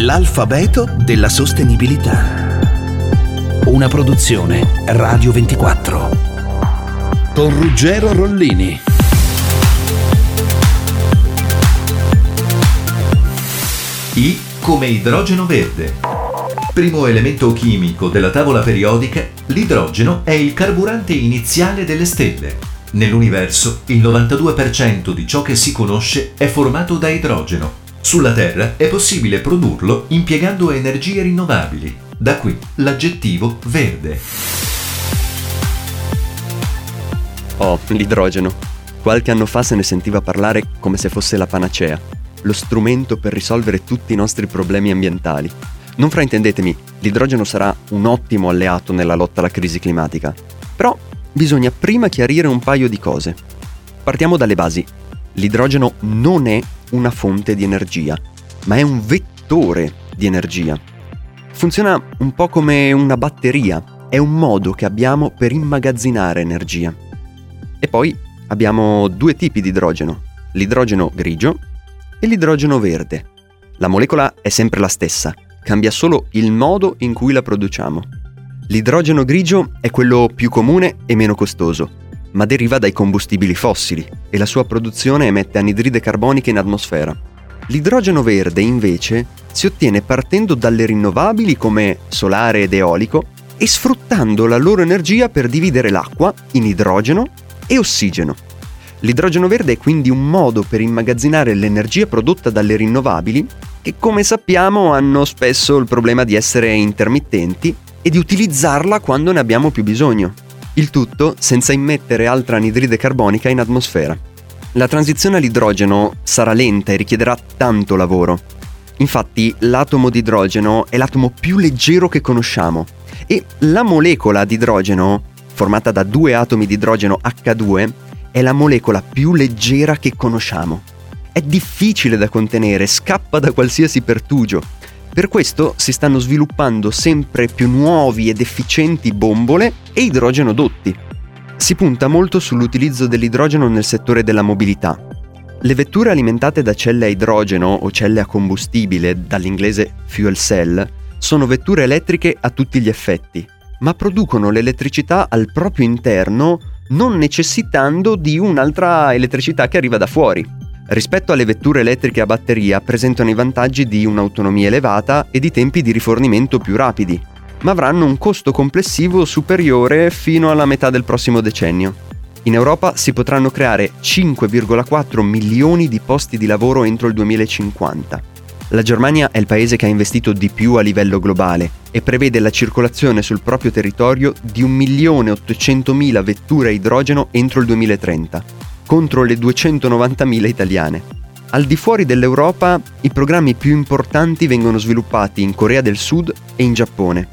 L'alfabeto della sostenibilità. Una produzione Radio 24. Con Ruggero Rollini. I come idrogeno verde. Primo elemento chimico della tavola periodica, l'idrogeno è il carburante iniziale delle stelle. Nell'universo il 92% di ciò che si conosce è formato da idrogeno sulla Terra è possibile produrlo impiegando energie rinnovabili, da qui l'aggettivo verde. Oh, l'idrogeno. Qualche anno fa se ne sentiva parlare come se fosse la panacea, lo strumento per risolvere tutti i nostri problemi ambientali. Non fraintendetemi, l'idrogeno sarà un ottimo alleato nella lotta alla crisi climatica. Però bisogna prima chiarire un paio di cose. Partiamo dalle basi. L'idrogeno non è una fonte di energia, ma è un vettore di energia. Funziona un po' come una batteria, è un modo che abbiamo per immagazzinare energia. E poi abbiamo due tipi di idrogeno, l'idrogeno grigio e l'idrogeno verde. La molecola è sempre la stessa, cambia solo il modo in cui la produciamo. L'idrogeno grigio è quello più comune e meno costoso, ma deriva dai combustibili fossili e la sua produzione emette anidride carbonica in atmosfera. L'idrogeno verde, invece, si ottiene partendo dalle rinnovabili come solare ed eolico e sfruttando la loro energia per dividere l'acqua in idrogeno e ossigeno. L'idrogeno verde è quindi un modo per immagazzinare l'energia prodotta dalle rinnovabili che come sappiamo hanno spesso il problema di essere intermittenti e di utilizzarla quando ne abbiamo più bisogno. Il tutto senza immettere altra anidride carbonica in atmosfera. La transizione all'idrogeno sarà lenta e richiederà tanto lavoro. Infatti l'atomo di idrogeno è l'atomo più leggero che conosciamo e la molecola di idrogeno, formata da due atomi di idrogeno H2, è la molecola più leggera che conosciamo. È difficile da contenere, scappa da qualsiasi pertugio per questo si stanno sviluppando sempre più nuovi ed efficienti bombole e idrogenodotti. Si punta molto sull'utilizzo dell'idrogeno nel settore della mobilità. Le vetture alimentate da celle a idrogeno o celle a combustibile, dall'inglese fuel cell, sono vetture elettriche a tutti gli effetti, ma producono l'elettricità al proprio interno non necessitando di un'altra elettricità che arriva da fuori. Rispetto alle vetture elettriche a batteria presentano i vantaggi di un'autonomia elevata e di tempi di rifornimento più rapidi, ma avranno un costo complessivo superiore fino alla metà del prossimo decennio. In Europa si potranno creare 5,4 milioni di posti di lavoro entro il 2050. La Germania è il paese che ha investito di più a livello globale e prevede la circolazione sul proprio territorio di 1.800.000 vetture a idrogeno entro il 2030 contro le 290.000 italiane. Al di fuori dell'Europa, i programmi più importanti vengono sviluppati in Corea del Sud e in Giappone.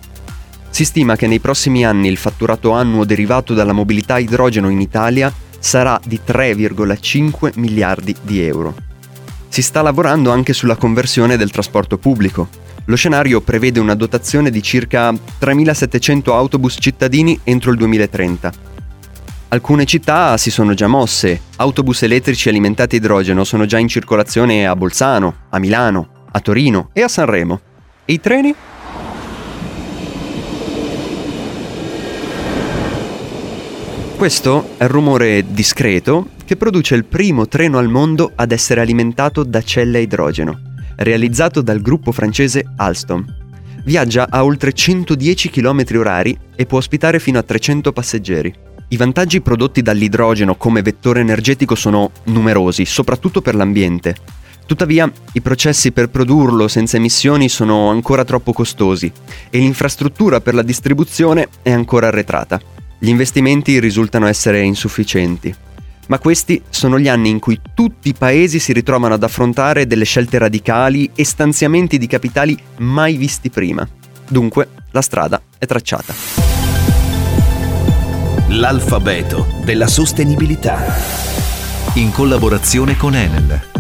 Si stima che nei prossimi anni il fatturato annuo derivato dalla mobilità idrogeno in Italia sarà di 3,5 miliardi di euro. Si sta lavorando anche sulla conversione del trasporto pubblico. Lo scenario prevede una dotazione di circa 3.700 autobus cittadini entro il 2030 Alcune città si sono già mosse, autobus elettrici alimentati a idrogeno sono già in circolazione a Bolzano, a Milano, a Torino e a Sanremo. E i treni? Questo è il rumore discreto che produce il primo treno al mondo ad essere alimentato da celle a idrogeno, realizzato dal gruppo francese Alstom. Viaggia a oltre 110 km h e può ospitare fino a 300 passeggeri. I vantaggi prodotti dall'idrogeno come vettore energetico sono numerosi, soprattutto per l'ambiente. Tuttavia, i processi per produrlo senza emissioni sono ancora troppo costosi e l'infrastruttura per la distribuzione è ancora arretrata. Gli investimenti risultano essere insufficienti. Ma questi sono gli anni in cui tutti i paesi si ritrovano ad affrontare delle scelte radicali e stanziamenti di capitali mai visti prima. Dunque, la strada è tracciata. L'alfabeto della sostenibilità. In collaborazione con Enel.